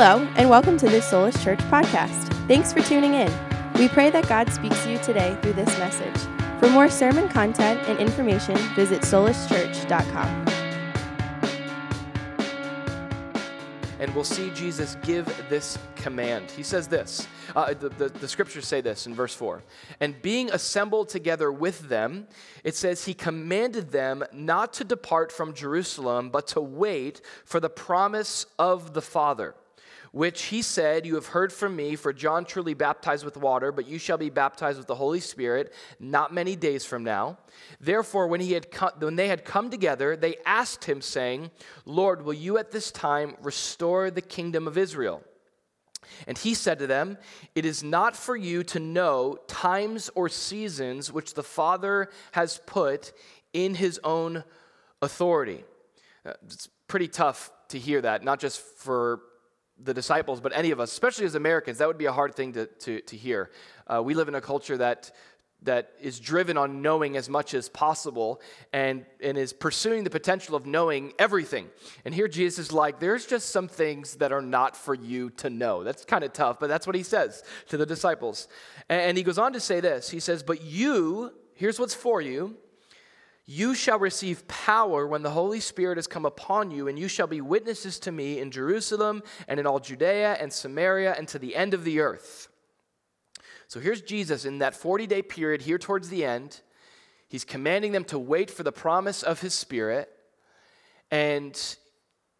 Hello, and welcome to this Soulish Church podcast. Thanks for tuning in. We pray that God speaks to you today through this message. For more sermon content and information, visit soulischurch.com. and we'll see Jesus give this command. He says this uh, the, the, the, scriptures say this in verse 4 and being assembled together with them, it says, He commanded them not to depart from Jerusalem, but to wait for the promise of the Father which he said, You have heard from me, for John truly baptized with water, but you shall be baptized with the Holy Spirit not many days from now. Therefore, when, he had come, when they had come together, they asked him, saying, Lord, will you at this time restore the kingdom of Israel? And he said to them, It is not for you to know times or seasons which the Father has put in his own authority. Uh, it's pretty tough to hear that, not just for the disciples, but any of us, especially as Americans, that would be a hard thing to, to, to hear. Uh, we live in a culture that, that is driven on knowing as much as possible and, and is pursuing the potential of knowing everything. And here Jesus is like, there's just some things that are not for you to know. That's kind of tough, but that's what he says to the disciples. And, and he goes on to say this He says, But you, here's what's for you you shall receive power when the Holy Spirit has come upon you, and you shall be witnesses to me in Jerusalem and in all Judea and Samaria and to the end of the earth. So here's Jesus in that 40 day period here towards the end. He's commanding them to wait for the promise of his Spirit. And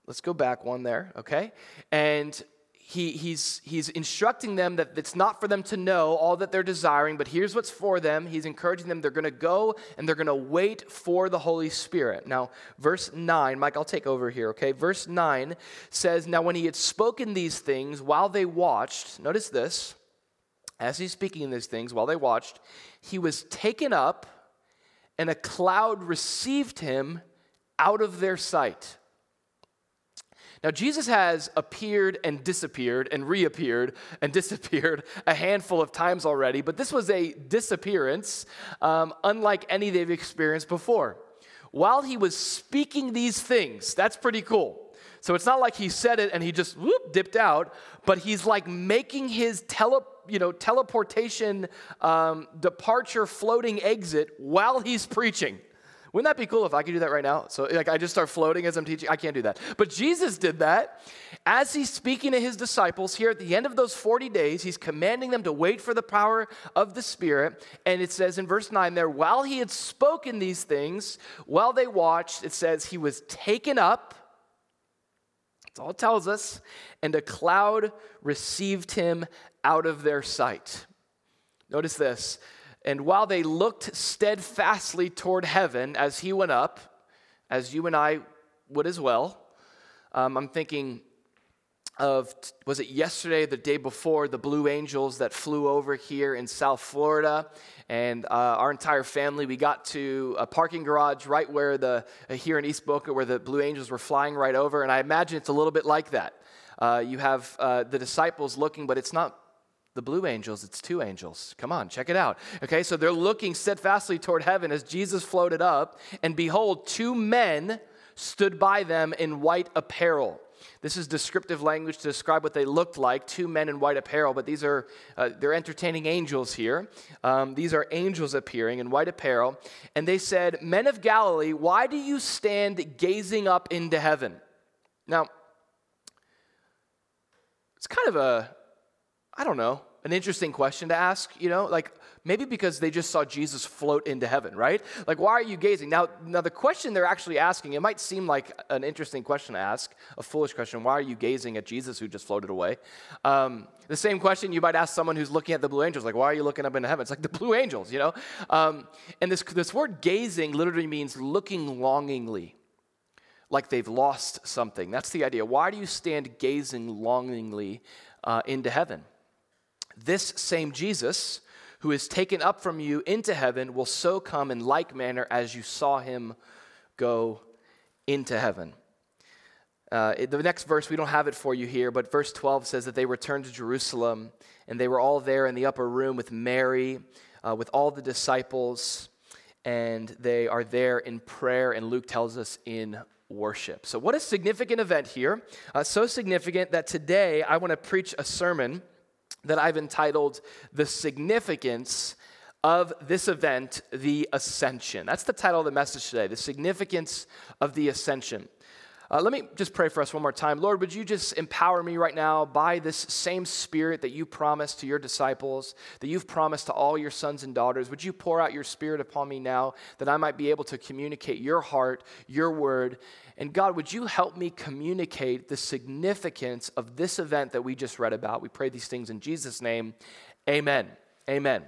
let's go back one there, okay? And he, he's, he's instructing them that it's not for them to know all that they're desiring, but here's what's for them. He's encouraging them, they're going to go and they're going to wait for the Holy Spirit. Now, verse 9, Mike, I'll take over here, okay? Verse 9 says, Now when he had spoken these things while they watched, notice this, as he's speaking these things while they watched, he was taken up and a cloud received him out of their sight. Now, Jesus has appeared and disappeared and reappeared and disappeared a handful of times already, but this was a disappearance um, unlike any they've experienced before. While he was speaking these things, that's pretty cool. So it's not like he said it and he just whoop, dipped out, but he's like making his tele, you know, teleportation um, departure floating exit while he's preaching. Wouldn't that be cool if I could do that right now? So, like, I just start floating as I'm teaching. I can't do that. But Jesus did that. As he's speaking to his disciples here at the end of those 40 days, he's commanding them to wait for the power of the Spirit. And it says in verse 9 there, while he had spoken these things, while they watched, it says he was taken up. That's all it tells us. And a cloud received him out of their sight. Notice this and while they looked steadfastly toward heaven as he went up, as you and I would as well, um, I'm thinking of, was it yesterday, the day before, the Blue Angels that flew over here in South Florida? And uh, our entire family, we got to a parking garage right where the, uh, here in East Boca, where the Blue Angels were flying right over. And I imagine it's a little bit like that. Uh, you have uh, the disciples looking, but it's not the blue angels, it's two angels. Come on, check it out. Okay, so they're looking steadfastly toward heaven as Jesus floated up, and behold, two men stood by them in white apparel. This is descriptive language to describe what they looked like, two men in white apparel, but these are, uh, they're entertaining angels here. Um, these are angels appearing in white apparel. And they said, Men of Galilee, why do you stand gazing up into heaven? Now, it's kind of a, I don't know, an interesting question to ask, you know, like maybe because they just saw Jesus float into heaven, right? Like, why are you gazing? Now, now the question they're actually asking, it might seem like an interesting question to ask, a foolish question. Why are you gazing at Jesus who just floated away? Um, the same question you might ask someone who's looking at the blue angels, like, why are you looking up into heaven? It's like the blue angels, you know? Um, and this, this word gazing literally means looking longingly like they've lost something. That's the idea. Why do you stand gazing longingly uh, into heaven? This same Jesus, who is taken up from you into heaven, will so come in like manner as you saw him go into heaven. Uh, the next verse, we don't have it for you here, but verse 12 says that they returned to Jerusalem and they were all there in the upper room with Mary, uh, with all the disciples, and they are there in prayer. And Luke tells us in worship. So, what a significant event here. Uh, so significant that today I want to preach a sermon that I've entitled The Significance of this event, the Ascension. That's the title of the message today, The Significance of the Ascension. Uh, let me just pray for us one more time. Lord, would you just empower me right now by this same spirit that you promised to your disciples, that you've promised to all your sons and daughters? Would you pour out your spirit upon me now that I might be able to communicate your heart, your word? And God, would you help me communicate the significance of this event that we just read about? We pray these things in Jesus' name. Amen. Amen.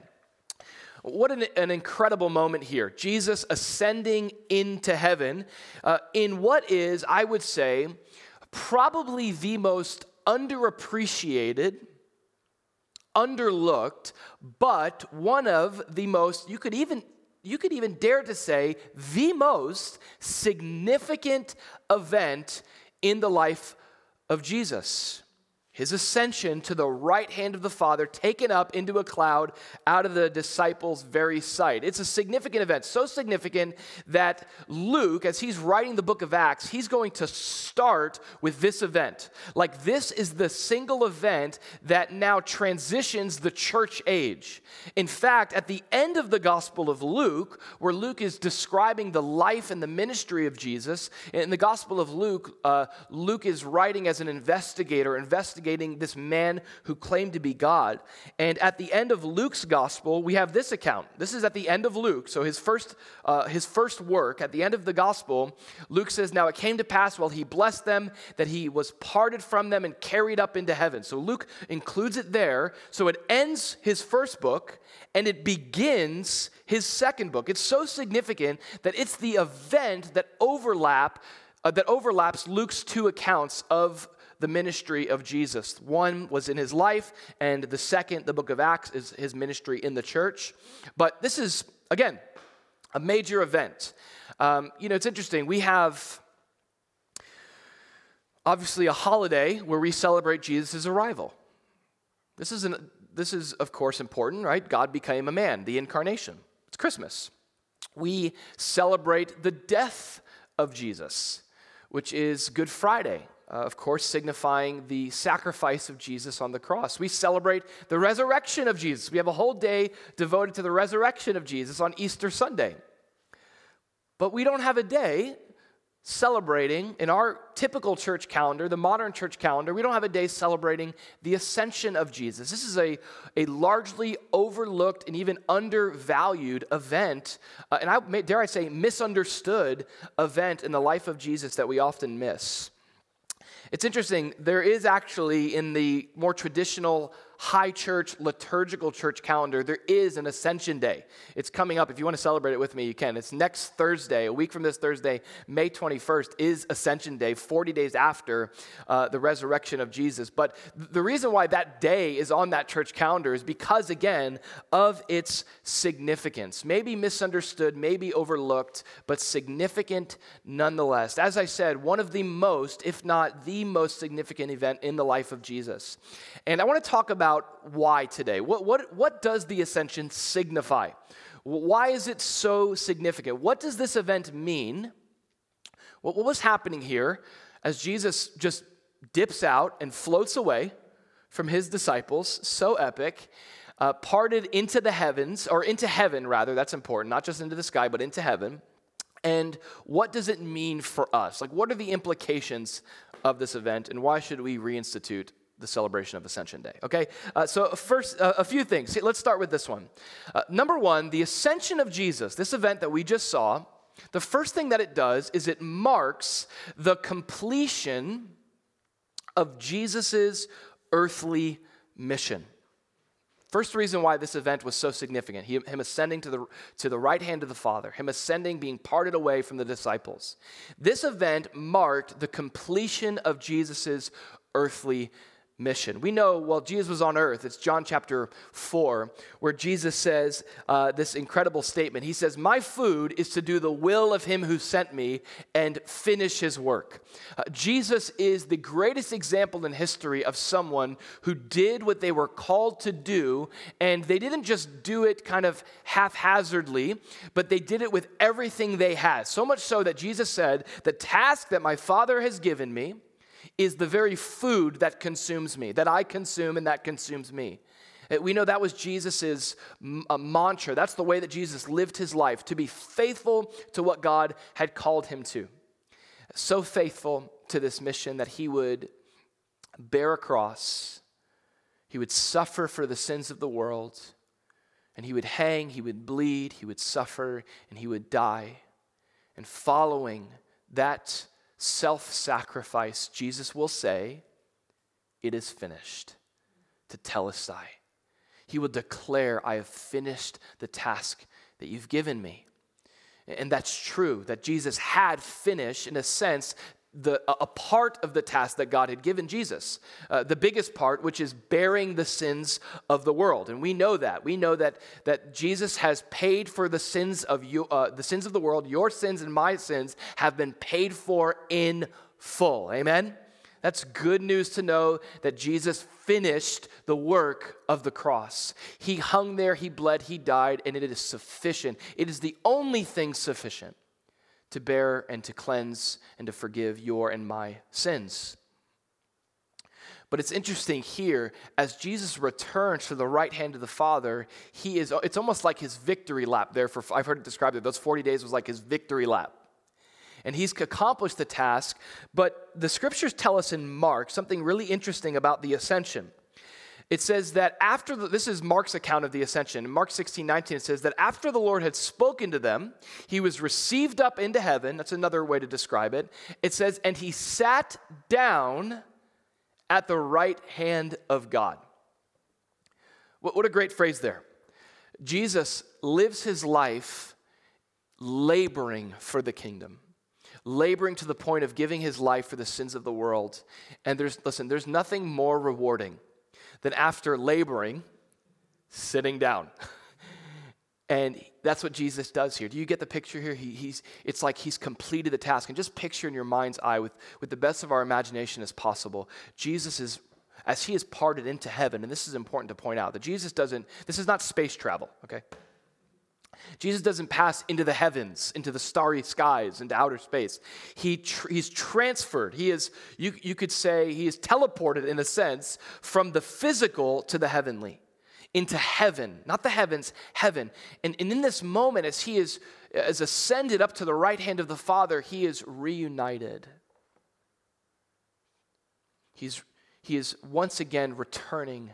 What an, an, incredible moment here. Jesus ascending into heaven uh, in what is, I would say, probably the most underappreciated, underlooked, but one of the most, you could even you could even dare to say the most significant event in the life of Jesus his ascension to the right hand of the Father, taken up into a cloud out of the disciples' very sight. It's a significant event, so significant that Luke, as he's writing the book of Acts, he's going to start with this event. Like, this is the single event that now transitions the church age. In fact, at the end of the Gospel of Luke, where Luke is describing the life and the ministry of Jesus, in the Gospel of Luke, uh, Luke is writing as an investigator, investigating this man who claimed to be God. And at the end of Luke's gospel, we have this account. This is at the end of Luke. So his first, uh, his first work, at the end of the gospel, Luke says, Now it came to pass while he blessed them that he was parted from them and carried up into heaven. So Luke includes it there. So it ends his first book and it begins his second book. It's so significant that it's the event that overlap uh, that overlaps Luke's two accounts of the ministry of Jesus. One was in his life, and the second, the book of Acts, is his ministry in the church. But this is, again, a major event. Um, you know, it's interesting. We have obviously a holiday where we celebrate Jesus' arrival. This is, an, this is, of course, important, right? God became a man, the incarnation. It's Christmas. We celebrate the death of Jesus, which is Good Friday uh, of course, signifying the sacrifice of Jesus on the cross. We celebrate the resurrection of Jesus. We have a whole day devoted to the resurrection of Jesus on Easter Sunday. But we don't have a day celebrating, in our typical church calendar, the modern church calendar, we don't have a day celebrating the ascension of Jesus. This is a, a largely overlooked and even undervalued event, uh, and I, dare I say, misunderstood event in the life of Jesus that we often miss. It's interesting, there is actually in the more traditional high church liturgical church calendar, there is an Ascension Day. It's coming up. If you want to celebrate it with me, you can. It's next Thursday, a week from this Thursday, May 21st, is Ascension Day, 40 days after uh, the resurrection of Jesus. But the reason why that day is on that church calendar is because, again, of its significance. Maybe misunderstood, maybe overlooked, but significant nonetheless. As I said, one of the most, if not the most significant event in the life of Jesus. And I want to talk about about why today. What, what, what does the ascension signify? Why is it so significant? What does this event mean? What, what was happening here as Jesus just dips out and floats away from his disciples, so epic, uh, parted into the heavens, or into heaven rather, that's important, not just into the sky, but into heaven. And what does it mean for us? Like, what are the implications of this event, and why should we reinstitute the celebration of Ascension Day. Okay, uh, so first, uh, a few things. See, let's start with this one. Uh, number one, the ascension of Jesus, this event that we just saw, the first thing that it does is it marks the completion of Jesus's earthly mission. First reason why this event was so significant, he, him ascending to the, to the right hand of the Father, him ascending, being parted away from the disciples. This event marked the completion of Jesus' earthly mission. We know while Jesus was on earth, it's John chapter 4, where Jesus says uh, this incredible statement. He says, My food is to do the will of him who sent me and finish his work. Uh, Jesus is the greatest example in history of someone who did what they were called to do, and they didn't just do it kind of haphazardly, but they did it with everything they had. So much so that Jesus said, The task that my Father has given me, is the very food that consumes me, that I consume and that consumes me. Uh, we know that was Jesus' mantra. That's the way that Jesus lived his life, to be faithful to what God had called him to. So faithful to this mission that he would bear a cross, he would suffer for the sins of the world, and he would hang, he would bleed, he would suffer, and he would die. And following that self sacrifice, Jesus will say, It is finished, to tetelestai. He will declare, I have finished the task that you've given me. And that's true, that Jesus had finished, in a sense, the, a part of the task that God had given Jesus. Uh, the biggest part, which is bearing the sins of the world. And we know that. We know that, that Jesus has paid for the sins of you, uh, the sins of the world. Your sins and my sins have been paid for in full. Amen? That's good news to know that Jesus finished the work of the cross. He hung there, he bled, he died, and it is sufficient. It is the only thing sufficient to bear and to cleanse and to forgive your and my sins. But it's interesting here, as Jesus returns to the right hand of the Father, he is, it's almost like his victory lap there. For, I've heard it described that those 40 days was like his victory lap. And he's accomplished the task, but the scriptures tell us in Mark something really interesting about the ascension it says that after the, this is Mark's account of the ascension. Mark 16, 19, it says that after the Lord had spoken to them, he was received up into heaven. That's another way to describe it. It says, and he sat down at the right hand of God. What, what a great phrase there. Jesus lives his life laboring for the kingdom laboring to the point of giving his life for the sins of the world. And there's, listen, there's nothing more rewarding then, after laboring, sitting down. and that's what Jesus does here. Do you get the picture here? He, he's, it's like he's completed the task. And just picture in your mind's eye, with, with the best of our imagination as possible, Jesus is, as he is parted into heaven, and this is important to point out, that Jesus doesn't, this is not space travel, okay? Jesus doesn't pass into the heavens, into the starry skies, into outer space. He tr- he's transferred. He is, you, you could say, he is teleported in a sense from the physical to the heavenly, into heaven, not the heavens, heaven. And, and in this moment, as he is as ascended up to the right hand of the Father, he is reunited. He's, he is once again returning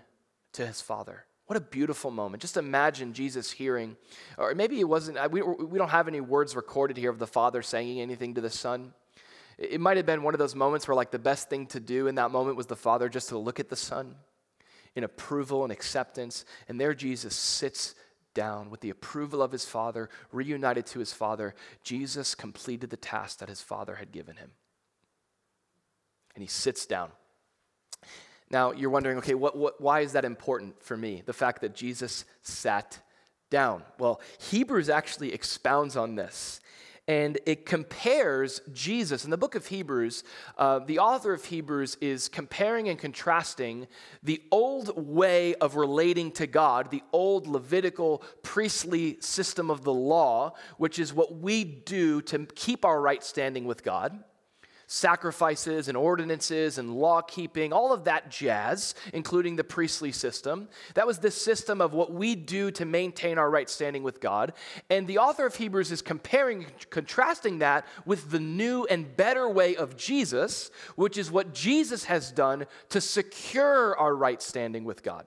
to his Father. What a beautiful moment. Just imagine Jesus hearing, or maybe it wasn't, we, we don't have any words recorded here of the Father saying anything to the Son. It might have been one of those moments where, like, the best thing to do in that moment was the Father just to look at the Son in approval and acceptance. And there Jesus sits down with the approval of his Father, reunited to his Father. Jesus completed the task that his Father had given him. And he sits down. Now, you're wondering, okay, what, what, why is that important for me? The fact that Jesus sat down. Well, Hebrews actually expounds on this. And it compares Jesus. In the book of Hebrews, uh, the author of Hebrews is comparing and contrasting the old way of relating to God, the old Levitical priestly system of the law, which is what we do to keep our right standing with God sacrifices and ordinances and law keeping, all of that jazz, including the priestly system. That was the system of what we do to maintain our right standing with God. And the author of Hebrews is comparing, contrasting that with the new and better way of Jesus, which is what Jesus has done to secure our right standing with God.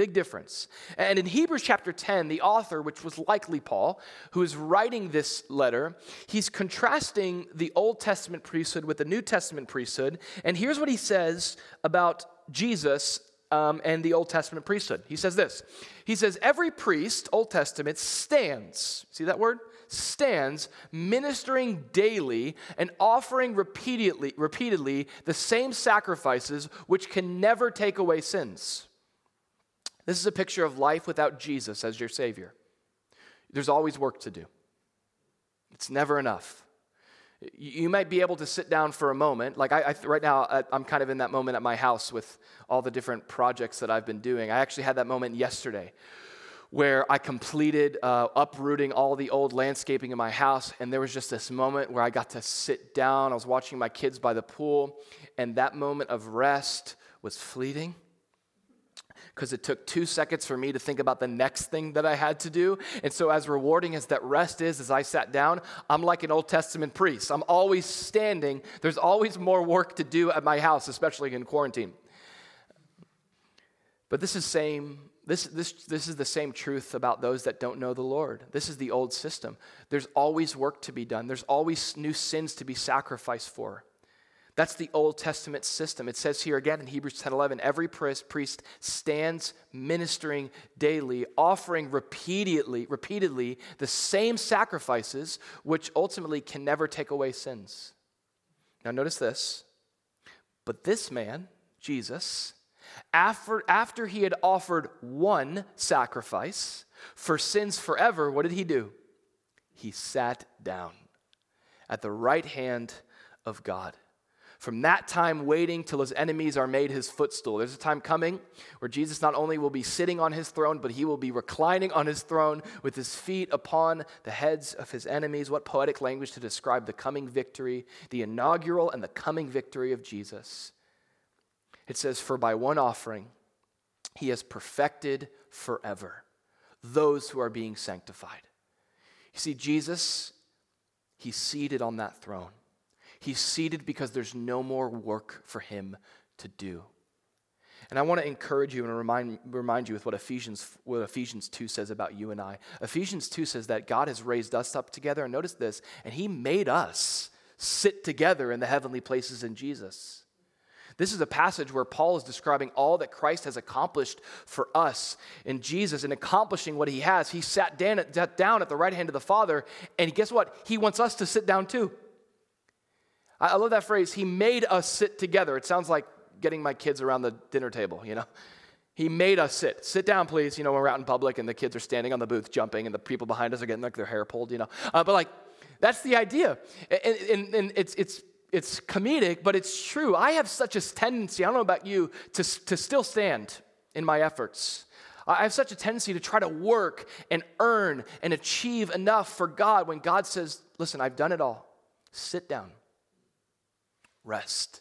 Big difference. And in Hebrews chapter 10, the author, which was likely Paul, who is writing this letter, he's contrasting the Old Testament priesthood with the New Testament priesthood. And here's what he says about Jesus um, and the Old Testament priesthood. He says this He says, Every priest, Old Testament, stands. See that word? stands ministering daily and offering repeatedly, repeatedly the same sacrifices which can never take away sins. This is a picture of life without Jesus as your Savior. There's always work to do, it's never enough. You might be able to sit down for a moment. Like I, I, right now, I'm kind of in that moment at my house with all the different projects that I've been doing. I actually had that moment yesterday where I completed uh, uprooting all the old landscaping in my house. And there was just this moment where I got to sit down. I was watching my kids by the pool, and that moment of rest was fleeting because it took two seconds for me to think about the next thing that I had to do. And so, as rewarding as that rest is, as I sat down, I'm like an Old Testament priest. I'm always standing. There's always more work to do at my house, especially in quarantine. But this is same. This, this, this is the same truth about those that don't know the Lord. This is the old system. There's always work to be done. There's always new sins to be sacrificed for. That's the Old Testament system. It says here again in Hebrews 10:11, every priest stands ministering daily, offering repeatedly, repeatedly the same sacrifices, which ultimately can never take away sins. Now, notice this. But this man, Jesus, after, after he had offered one sacrifice for sins forever, what did he do? He sat down at the right hand of God. From that time waiting till his enemies are made his footstool. There's a time coming where Jesus not only will be sitting on his throne, but he will be reclining on his throne with his feet upon the heads of his enemies. What poetic language to describe the coming victory, the inaugural and the coming victory of Jesus. It says, For by one offering he has perfected forever those who are being sanctified. You see, Jesus, he's seated on that throne. He's seated because there's no more work for him to do. And I want to encourage you and remind, remind you with what Ephesians, what Ephesians 2 says about you and I. Ephesians 2 says that God has raised us up together, and notice this, and He made us sit together in the heavenly places in Jesus. This is a passage where Paul is describing all that Christ has accomplished for us in Jesus and accomplishing what He has. He sat down at the right hand of the Father, and guess what? He wants us to sit down too. I love that phrase. He made us sit together. It sounds like getting my kids around the dinner table, you know? He made us sit. Sit down, please. You know, when we're out in public and the kids are standing on the booth jumping and the people behind us are getting like their hair pulled, you know? Uh, but like, that's the idea. And, and, and, it's, it's, it's comedic, but it's true. I have such a tendency, I don't know about you, to, to still stand in my efforts. I have such a tendency to try to work and earn and achieve enough for God when God says, listen, I've done it all. Sit down rest.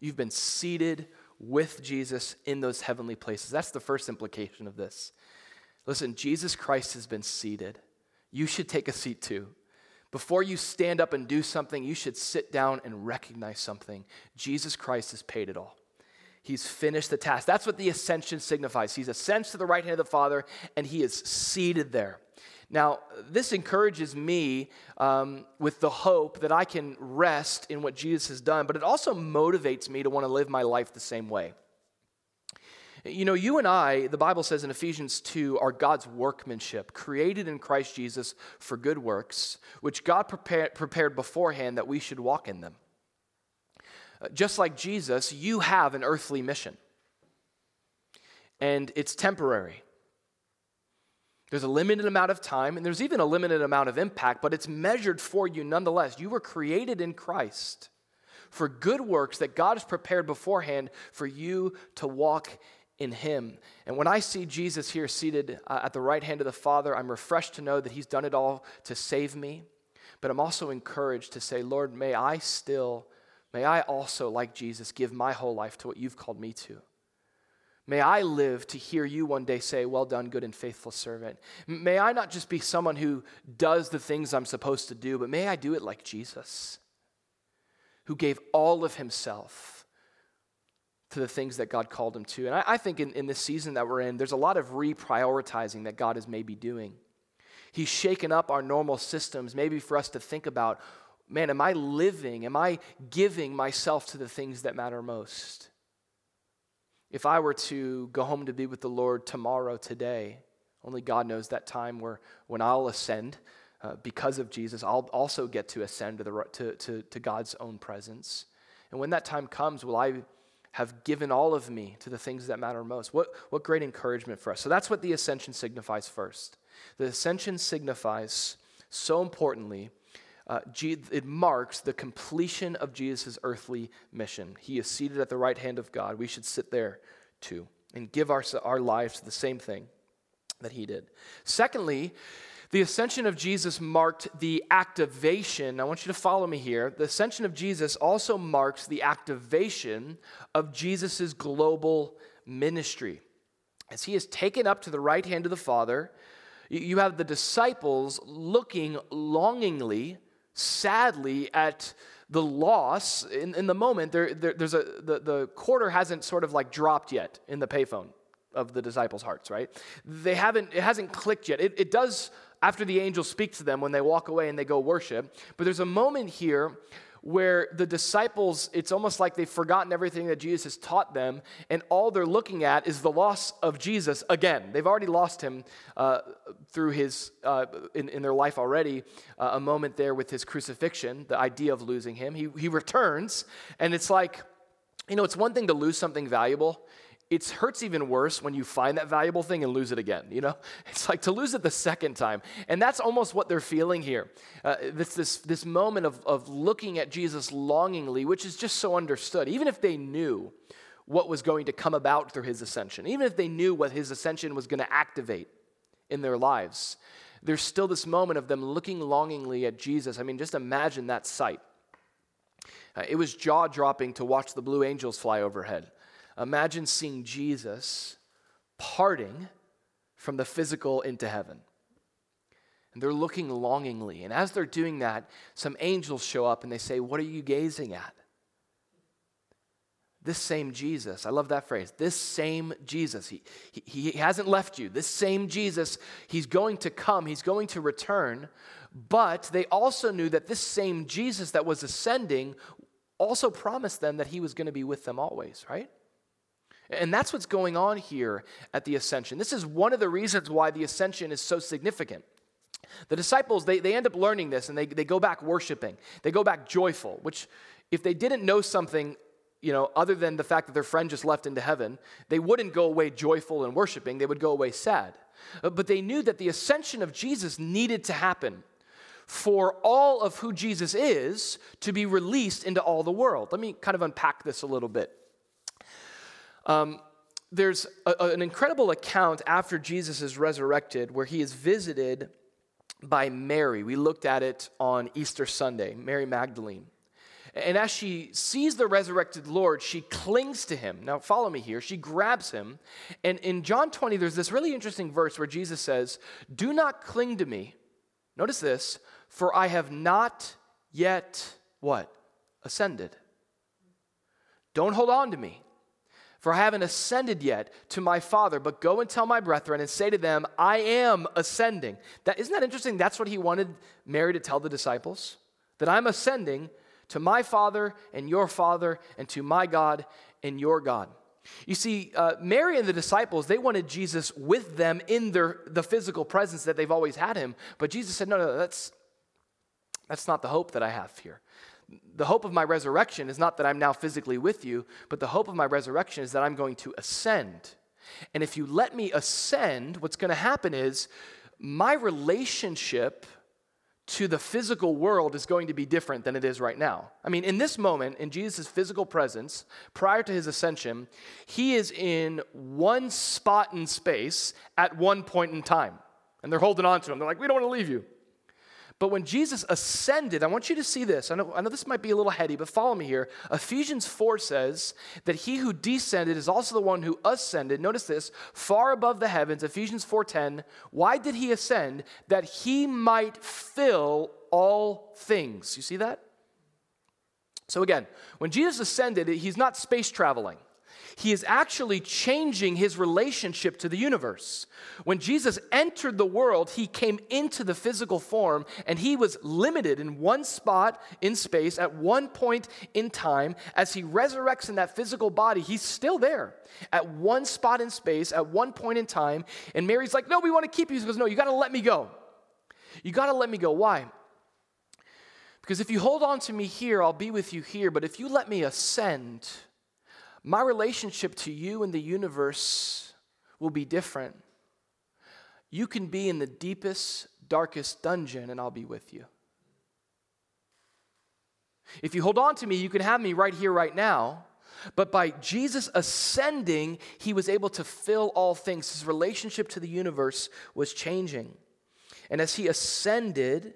You've been seated with Jesus in those heavenly places. That's the first implication of this. Listen, Jesus Christ has been seated. You should take a seat too. Before you stand up and do something, you should sit down and recognize something. Jesus Christ has paid it all. He's finished the task. That's what the ascension signifies. He's ascends to the right hand of the Father, and he is seated there. Now, this encourages me um, with the hope that I can rest in what Jesus has done, but it also motivates me to want to live my life the same way. You know, you and I, the Bible says in Ephesians 2, are God's workmanship, created in Christ Jesus for good works, which God prepared, beforehand that we should walk in them. Uh, just like Jesus, you have an earthly mission, and it's temporary. There's a limited amount of time, and there's even a limited amount of impact, but it's measured for you nonetheless. You were created in Christ for good works that God has prepared beforehand for you to walk in Him. And when I see Jesus here seated uh, at the right hand of the Father, I'm refreshed to know that He's done it all to save me. But I'm also encouraged to say, Lord, may I still, may I also, like Jesus, give my whole life to what you've called me to. May I live to hear you one day say, Well done, good and faithful servant. May I not just be someone who does the things I'm supposed to do, but may I do it like Jesus, who gave all of himself to the things that God called him to. And I, I think in, in this season that we're in, there's a lot of reprioritizing that God is maybe doing. He's shaken up our normal systems, maybe for us to think about man, am I living? Am I giving myself to the things that matter most? If I were to go home to be with the Lord tomorrow, today, only God knows that time where when I'll ascend uh, because of Jesus, I'll also get to ascend to, the, to, to, to God's own presence. And when that time comes, will I have given all of me to the things that matter most? What, what great encouragement for us. So that's what the ascension signifies first. The ascension signifies, so importantly, uh, it marks the completion of Jesus' earthly mission. He is seated at the right hand of God. We should sit there too and give our, our lives to the same thing that he did. Secondly, the ascension of Jesus marked the activation. I want you to follow me here. The ascension of Jesus also marks the activation of Jesus' global ministry. As he is taken up to the right hand of the Father, you have the disciples looking longingly, sadly, at the loss. In, in the moment, there, there, there's a, the, the quarter hasn't sort of like dropped yet in the payphone of the disciples' hearts, right? They haven't, it hasn't clicked yet. It, it does after the angels speak to them when they walk away and they go worship. But there's a moment here where the disciples, it's almost like they've forgotten everything that Jesus has taught them, and all they're looking at is the loss of Jesus again. They've already lost him uh, through his, uh, in, in their life already, uh, a moment there with his crucifixion, the idea of losing him. He, he returns, and it's like, you know, it's one thing to lose something valuable it hurts even worse when you find that valuable thing and lose it again you know? It's like to lose it the second time. And that's almost what they're feeling here. Uh, this, this, this moment of, of looking at jesus longingly which is just so understood. Even if they knew what was going to come about through his ascension even if they knew what his ascension was going to activate in their lives there's still this moment of them looking longingly at jesus. I mean just imagine that sight. Uh, it was jaw dropping to watch the blue angels fly overhead Imagine seeing Jesus parting from the physical into heaven. And they're looking longingly. And as they're doing that, some angels show up and they say, What are you gazing at? This same Jesus, I love that phrase. This same Jesus, he, he, he hasn't left you. This same Jesus, he's going to come, he's going to return. But they also knew that this same Jesus that was ascending also promised them that he was going to be with them always, right? And that's what's going on here at the ascension. This is one of the reasons why the ascension is so significant. The disciples, they, they end up learning this and they, they go back worshiping. They go back joyful, which, if they didn't know something, you know, other than the fact that their friend just left into heaven, they wouldn't go away joyful and worshiping. They would go away sad. Uh, but they knew that the ascension of Jesus needed to happen for all of who Jesus is to be released into all the world. Let me kind of unpack this a little bit. Um, there's a, an incredible account after Jesus is resurrected where he is visited by Mary. We looked at it on Easter Sunday, Mary Magdalene. And as she sees the resurrected Lord, she clings to him. Now, follow me here. She grabs him. And in John 20, there's this really interesting verse where Jesus says, Do not cling to me. Notice this, for I have not yet what? Ascended. Don't hold on to me for I haven't ascended yet to my Father, but go and tell my brethren and say to them, I am ascending. That, isn't that interesting? That's what he wanted Mary to tell the disciples. That I'm ascending to my Father and your Father, and to my God and your God. You see, uh, Mary and the disciples, they wanted Jesus with them in their, the physical presence that they've always had him. But Jesus said, no, no, that's, that's not the hope that I have here the hope of my resurrection is not that I'm now physically with you, but the hope of my resurrection is that I'm going to ascend. And if you let me ascend, what's going to happen is my relationship to the physical world is going to be different than it is right now. I mean, in this moment, in Jesus' physical presence, prior to his ascension, he is in one spot in space at one point in time. And they're holding on to him. They're like, we don't want to leave you. But when Jesus ascended, I want you to see this. I know, I know this might be a little heady, but follow me here. Ephesians 4 says that he who descended is also the one who ascended. Notice this, far above the heavens, Ephesians 4:10. Why did he ascend? That he might fill all things. You see that? So again, when Jesus ascended, he's not space traveling he is actually changing his relationship to the universe. When Jesus entered the world, he came into the physical form and he was limited in one spot in space at one point in time. As he resurrects in that physical body, he's still there at one spot in space at one point in time. And Mary's like, No, we want to keep you. He goes, No, you got to let me go. You got to let me go. Why? Because if you hold on to me here, I'll be with you here. But if you let me ascend, my relationship to you and the universe will be different. You can be in the deepest, darkest dungeon, and I'll be with you. If you hold on to me, you can have me right here, right now. But by Jesus ascending, he was able to fill all things. His relationship to the universe was changing. And as he ascended,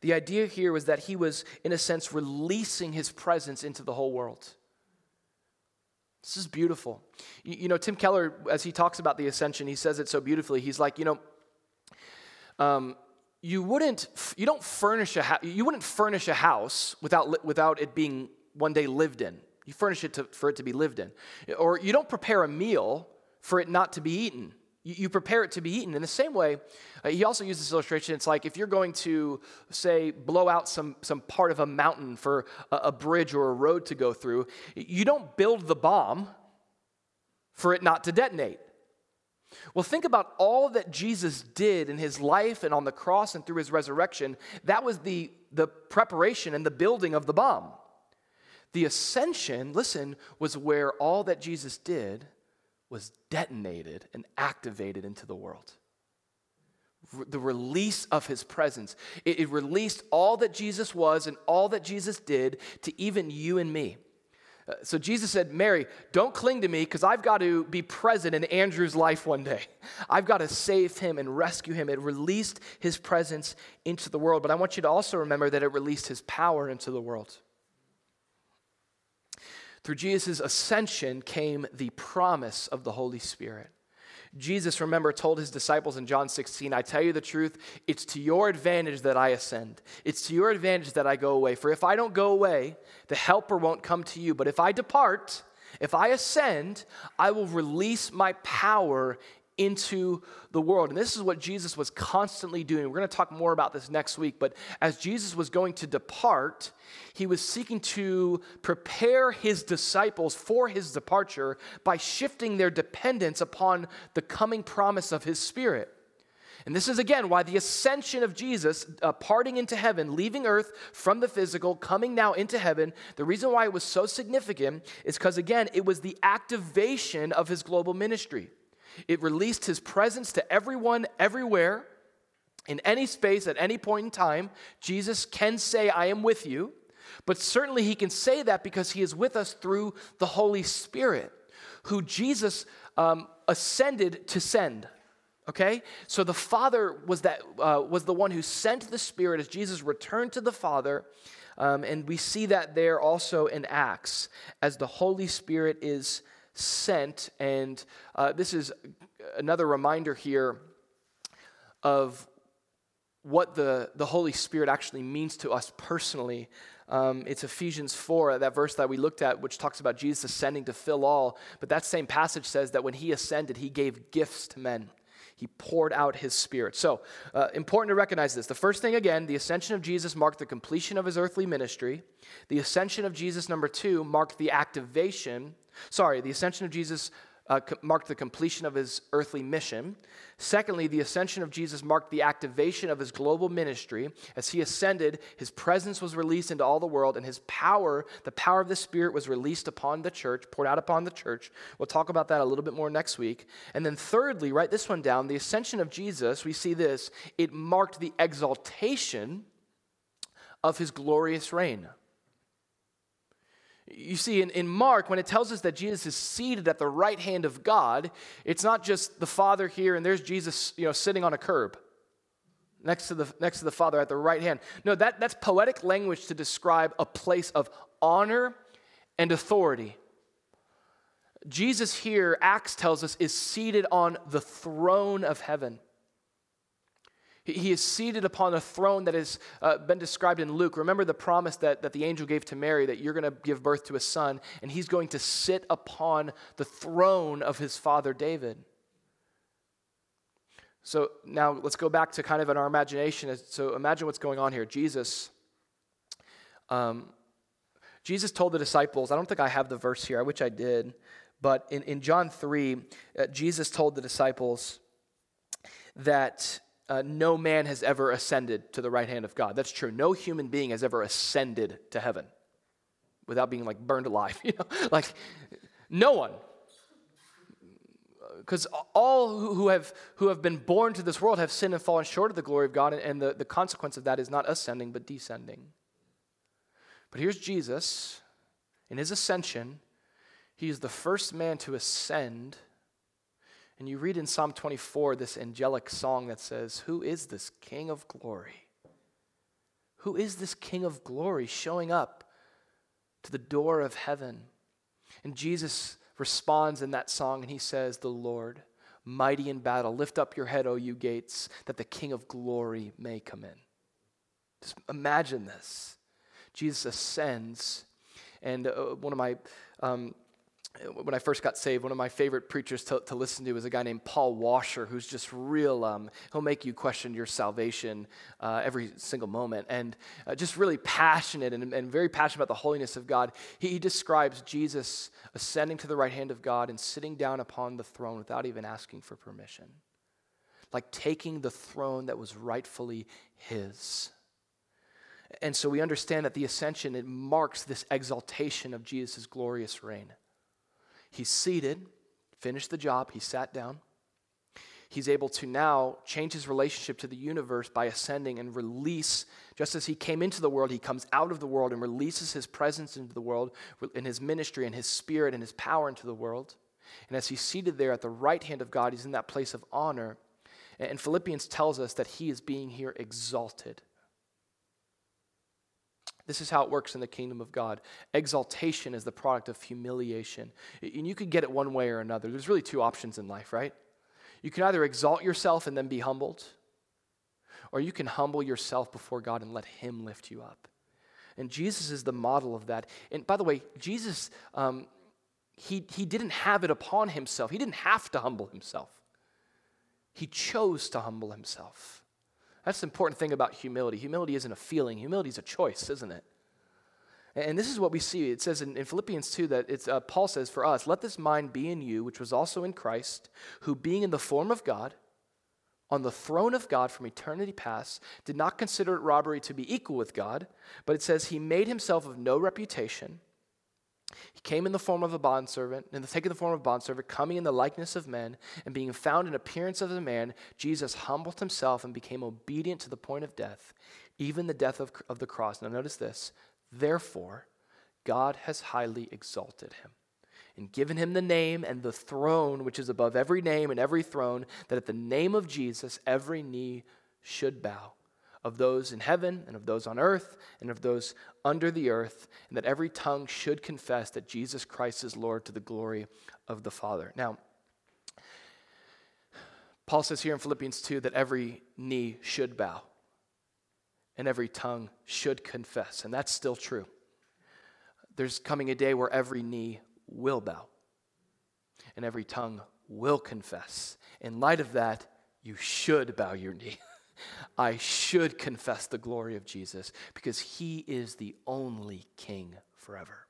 the idea here was that he was, in a sense, releasing his presence into the whole world. This is beautiful. You, you know, Tim Keller, as he talks about the ascension, he says it so beautifully. He's like, you know, um, you wouldn't, you don't furnish a, you wouldn't furnish a house without, without it being one day lived in. You furnish it to, for it to be lived in. Or you don't prepare a meal for it not to be eaten. You, prepare it to be eaten. In the same way, uh, he also uses this illustration. It's like if you're going to, say, blow out some, some part of a mountain for a, a bridge or a road to go through, you don't build the bomb for it not to detonate. Well, think about all that Jesus did in his life and on the cross and through his resurrection. That was the, the preparation and the building of the bomb. The ascension, listen, was where all that Jesus did was detonated and activated into the world. The release of his presence. It, it released all that Jesus was and all that Jesus did to even you and me. Uh, so Jesus said, Mary, don't cling to me because I've got to be present in Andrew's life one day. I've got to save him and rescue him. It released his presence into the world. But I want you to also remember that it released his power into the world. Through Jesus' ascension came the promise of the Holy Spirit. Jesus, remember, told his disciples in John 16, I tell you the truth, it's to your advantage that I ascend. It's to your advantage that I go away. For if I don't go away, the helper won't come to you. But if I depart, if I ascend, I will release my power into the world. And this is what Jesus was constantly doing. We're going to talk more about this next week. But as Jesus was going to depart, he was seeking to prepare his disciples for his departure by shifting their dependence upon the coming promise of his Spirit. And this is again why the ascension of Jesus, uh, parting into heaven, leaving earth from the physical, coming now into heaven, the reason why it was so significant is because, again, it was the activation of his global ministry. It released his presence to everyone, everywhere, in any space, at any point in time. Jesus can say, I am with you. But certainly he can say that because he is with us through the Holy Spirit, who Jesus um, ascended to send. Okay? So the Father was, that, uh, was the one who sent the Spirit as Jesus returned to the Father. Um, and we see that there also in Acts as the Holy Spirit is sent. And uh, this is another reminder here of what the, the Holy Spirit actually means to us personally. Um, it's Ephesians 4, that verse that we looked at, which talks about Jesus ascending to fill all. But that same passage says that when he ascended, he gave gifts to men. He poured out his spirit. So, uh, important to recognize this. The first thing, again, the ascension of Jesus marked the completion of his earthly ministry. The ascension of Jesus, number two, marked the activation. Sorry, the ascension of Jesus uh, marked the completion of his earthly mission. Secondly, the ascension of Jesus marked the activation of his global ministry. As he ascended, his presence was released into all the world, and his power, the power of the Spirit, was released upon the church, poured out upon the church. We'll talk about that a little bit more next week. And then, thirdly, write this one down the ascension of Jesus, we see this, it marked the exaltation of his glorious reign. You see, in, in Mark, when it tells us that Jesus is seated at the right hand of God, it's not just the Father here and there's Jesus you know, sitting on a curb next to the, next to the Father at the right hand. No, that, that's poetic language to describe a place of honor and authority. Jesus here, Acts tells us, is seated on the throne of heaven. He is seated upon a throne that has uh, been described in Luke. Remember the promise that, that the angel gave to Mary that you're going to give birth to a son, and he's going to sit upon the throne of his father David. So now let's go back to kind of in our imagination. So imagine what's going on here. Jesus, um, Jesus told the disciples, I don't think I have the verse here, I wish I did, but in, in John 3, uh, Jesus told the disciples that uh, no man has ever ascended to the right hand of God. That's true. No human being has ever ascended to heaven without being like burned alive. You know, like no one. Because all who have, who have been born to this world have sinned and fallen short of the glory of God, and the, the consequence of that is not ascending, but descending. But here's Jesus in his ascension. He is the first man to ascend and you read in Psalm 24 this angelic song that says, Who is this King of glory? Who is this King of glory showing up to the door of heaven? And Jesus responds in that song and he says, The Lord, mighty in battle, lift up your head, O you gates, that the King of glory may come in. Just imagine this. Jesus ascends, and uh, one of my um, when I first got saved, one of my favorite preachers to, to listen to was a guy named Paul Washer, who's just real, um, he'll make you question your salvation uh, every single moment, and uh, just really passionate and, and, very passionate about the holiness of God. He, he describes Jesus ascending to the right hand of God and sitting down upon the throne without even asking for permission, like taking the throne that was rightfully his. And so we understand that the ascension, it marks this exaltation of Jesus' glorious reign. He's seated, finished the job, he sat down. He's able to now change his relationship to the universe by ascending and release, just as he came into the world, he comes out of the world and releases his presence into the world, in his ministry and his spirit and his power into the world. And as he's seated there at the right hand of God, he's in that place of honor. And Philippians tells us that he is being here exalted. This is how it works in the kingdom of God. Exaltation is the product of humiliation. And you could get it one way or another. There's really two options in life, right? You can either exalt yourself and then be humbled, or you can humble yourself before God and let Him lift you up. And Jesus is the model of that. And by the way, Jesus, um, he, he didn't have it upon himself, he didn't have to humble himself. He chose to humble himself. That's the important thing about humility. Humility isn't a feeling, humility is a choice, isn't it? And this is what we see. It says in, in Philippians 2 that it's, uh, Paul says, For us, let this mind be in you, which was also in Christ, who being in the form of God, on the throne of God from eternity past, did not consider it robbery to be equal with God, but it says he made himself of no reputation he came in the form of a bondservant, and taking the form of a bondservant, coming in the likeness of men, and being found in appearance of a man, Jesus humbled himself and became obedient to the point of death, even the death of, of the cross. Now, notice this. Therefore, God has highly exalted him and given him the name and the throne which is above every name and every throne, that at the name of Jesus every knee should bow of those in heaven and of those on earth and of those under the earth, and that every tongue should confess that Jesus Christ is Lord to the glory of the Father. Now, Paul says here in Philippians 2 that every knee should bow and every tongue should confess, and that's still true. There's coming a day where every knee will bow and every tongue will confess. In light of that, you should bow your knee. I should confess the glory of Jesus because he is the only king forever.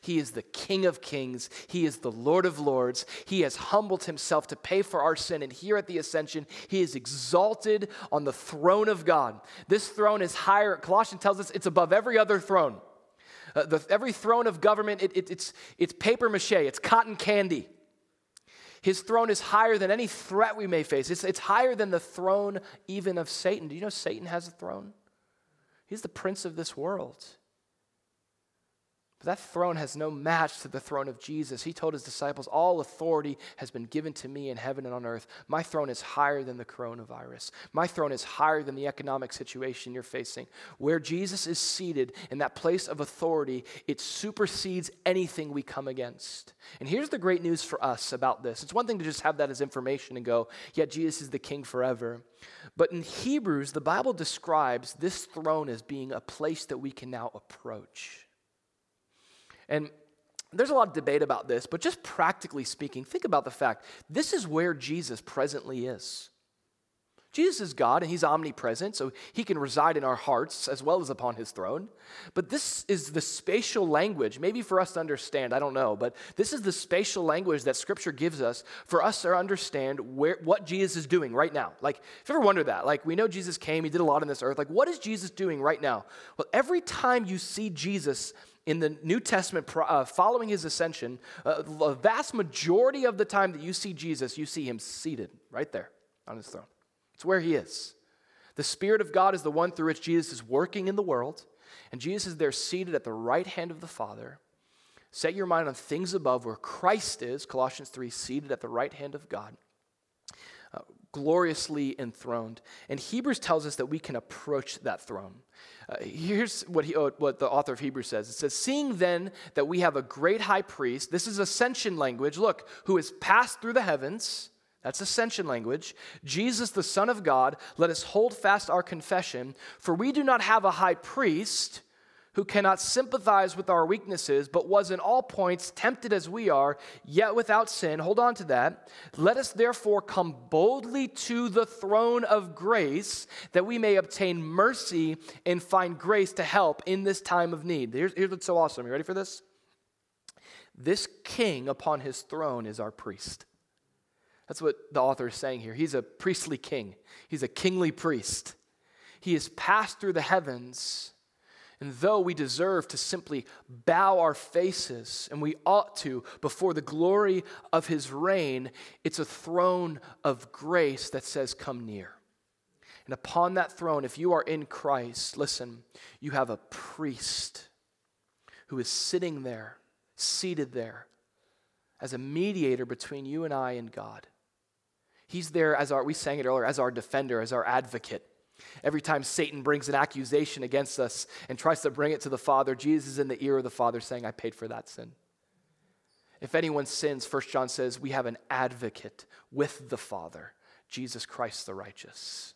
He is the King of kings. He is the Lord of lords. He has humbled himself to pay for our sin. And here at the ascension, he is exalted on the throne of God. This throne is higher. Colossians tells us it's above every other throne. Uh, the, every throne of government, it, it, it's, it's paper mache, it's cotton candy. His throne is higher than any threat we may face. It's, it's higher than the throne even of Satan. Do you know Satan has a throne? He's the prince of this world. But that throne has no match to the throne of Jesus. He told his disciples, All authority has been given to me in heaven and on earth. My throne is higher than the coronavirus. My throne is higher than the economic situation you're facing. Where Jesus is seated in that place of authority, it supersedes anything we come against. And here's the great news for us about this it's one thing to just have that as information and go, Yeah, Jesus is the king forever. But in Hebrews, the Bible describes this throne as being a place that we can now approach. And there's a lot of debate about this, but just practically speaking, think about the fact this is where Jesus presently is. Jesus is God and he's omnipresent, so he can reside in our hearts as well as upon his throne. But this is the spatial language, maybe for us to understand, I don't know, but this is the spatial language that scripture gives us for us to understand where, what Jesus is doing right now. Like, if you ever wonder that, like, we know Jesus came, he did a lot on this earth. Like, what is Jesus doing right now? Well, every time you see Jesus, in the New Testament, uh, following his ascension, uh, the vast majority of the time that you see Jesus, you see him seated right there on his throne. It's where he is. The Spirit of God is the one through which Jesus is working in the world, and Jesus is there seated at the right hand of the Father. Set your mind on things above where Christ is, Colossians 3, seated at the right hand of God, uh, gloriously enthroned. And Hebrews tells us that we can approach that throne. Uh, here's what, he, oh, what the author of Hebrews says it says, Seeing then that we have a great high priest, this is ascension language, look, who has passed through the heavens that's ascension language. Jesus, the Son of God, let us hold fast our confession, for we do not have a high priest who cannot sympathize with our weaknesses, but was in all points tempted as we are, yet without sin. Hold on to that. Let us therefore come boldly to the throne of grace that we may obtain mercy and find grace to help in this time of need. Here's, here's what's so awesome. You ready for this? This king upon his throne is our priest. That's what the author is saying here. He's a priestly king, he's a kingly priest. He has passed through the heavens. And though we deserve to simply bow our faces, and we ought to, before the glory of his reign, it's a throne of grace that says, Come near. And upon that throne, if you are in Christ, listen, you have a priest who is sitting there, seated there, as a mediator between you and I and God. He's there as our, we sang it earlier, as our defender, as our advocate. Every time Satan brings an accusation against us and tries to bring it to the Father, Jesus is in the ear of the Father saying, I paid for that sin. If anyone sins, First John says, we have an advocate with the Father, Jesus Christ the righteous.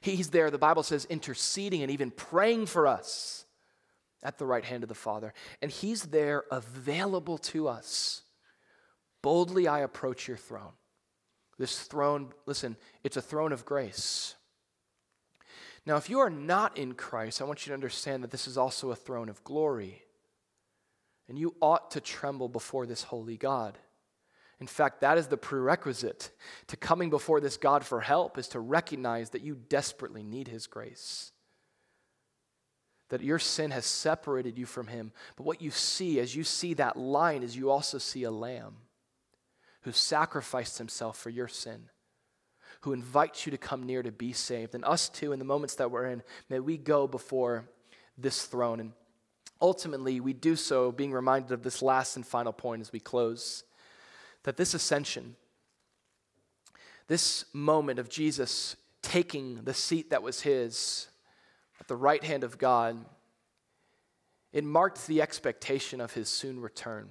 He's there, the Bible says, interceding and even praying for us at the right hand of the Father. And He's there available to us. Boldly I approach your throne. This throne, listen, it's a throne of grace. Now, if you are not in Christ, I want you to understand that this is also a throne of glory. And you ought to tremble before this holy God. In fact, that is the prerequisite to coming before this God for help is to recognize that you desperately need his grace. That your sin has separated you from him. But what you see as you see that line is you also see a lamb who sacrificed himself for your sin, who invites you to come near to be saved. And us too, in the moments that we're in, may we go before this throne. And ultimately, we do so being reminded of this last and final point as we close that this ascension, this moment of Jesus taking the seat that was his at the right hand of God, it marked the expectation of his soon return.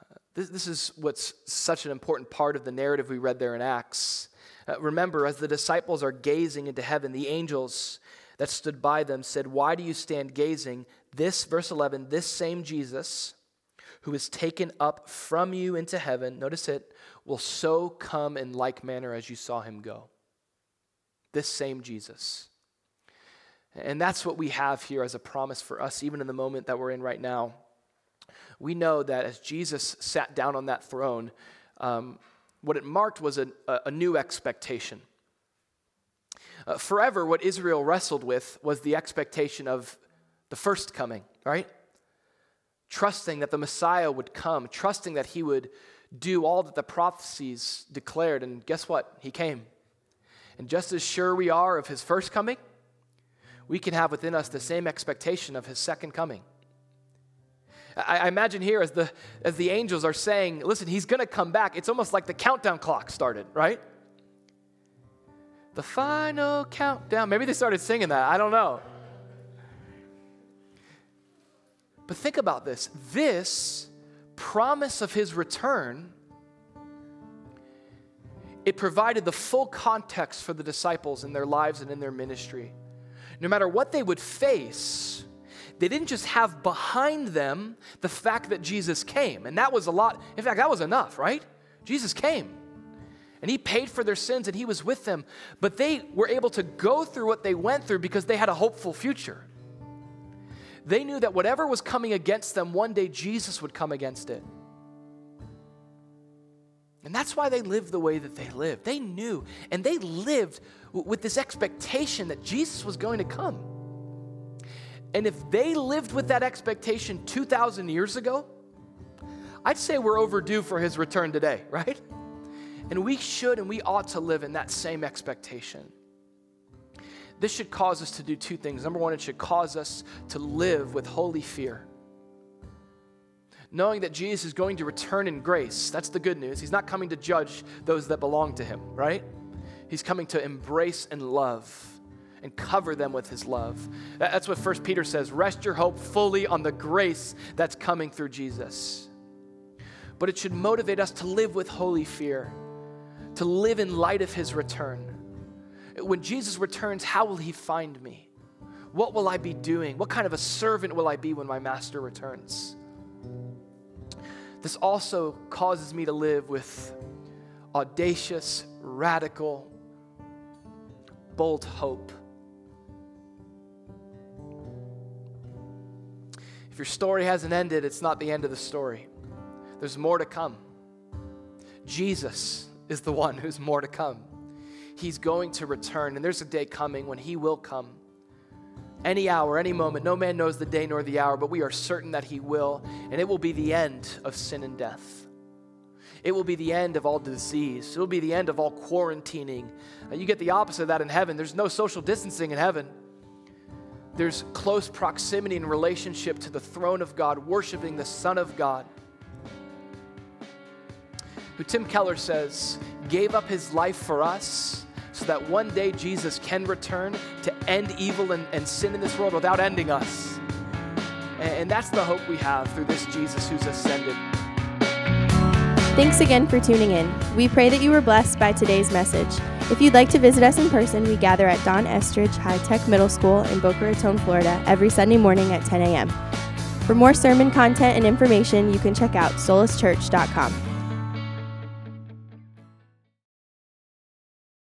Uh, this, this is what's such an important part of the narrative we read there in Acts. Uh, remember, as the disciples are gazing into heaven, the angels that stood by them said, Why do you stand gazing? This, verse 11, this same Jesus who is taken up from you into heaven, notice it, will so come in like manner as you saw him go. This same Jesus. And that's what we have here as a promise for us, even in the moment that we're in right now we know that as Jesus sat down on that throne, um, what it marked was a, a new expectation. Uh, forever, what Israel wrestled with was the expectation of the first coming, right? Trusting that the Messiah would come, trusting that he would do all that the prophecies declared. And guess what? He came. And just as sure we are of his first coming, we can have within us the same expectation of his second coming. I, I imagine here as the, as the angels are saying, listen, he's going to come back, it's almost like the countdown clock started, right? The final countdown. Maybe they started singing that. I don't know. But think about this this promise of his return, it provided the full context for the disciples in their lives and in their ministry. No matter what they would face, they didn't just have behind them the fact that Jesus came. And that was a lot. In fact, that was enough, right? Jesus came. and He paid for their sins and He was with them. But they were able to go through what they went through because they had a hopeful future. They knew that whatever was coming against them, one day Jesus would come against it. And that's why they lived the way that they lived. They knew, and they lived with this expectation that Jesus was going to come. And if they lived with that expectation 2,000 years ago, I'd say we're overdue for his return today, right? And we should and we ought to live in that same expectation. This should cause us to do two things. Number one, it should cause us to live with holy fear knowing that Jesus is going to return in grace. That's the good news. He's not coming to judge those that belong to him, right? He's coming to embrace and love and cover them with his love. That's what First Peter says rest your hope fully on the grace that's coming through Jesus. But it should motivate us to live with holy fear, to live in light of his return. When Jesus returns, how will he find me? What will I be doing? What kind of a servant will I be when my master returns? This also causes me to live with audacious, radical, bold hope. If your story hasn't ended, it's not the end of the story. There's more to come. Jesus is the one who's more to come. He's going to return, and there's a day coming when He will come any hour, any moment. No man knows the day nor the hour, but we are certain that he will, and it will be the end of sin and death. It will be the end of all disease. It will be the end of all quarantining. You get the opposite of that in heaven. There's no social distancing in heaven. There's close proximity and relationship to the throne of God, worshiping the Son of God, who Tim Keller says gave up his life for us so that one day Jesus can return to end evil and, and sin in this world without ending us. And, and that's the hope we have through this Jesus who's ascended. Thanks again for tuning in. We pray that you were blessed by today's message. If you'd like to visit us in person, we gather at Don Estridge High Tech Middle School in Boca Raton, Florida, every Sunday morning at 10 a.m. For more sermon content and information, you can check out solaschurch.com.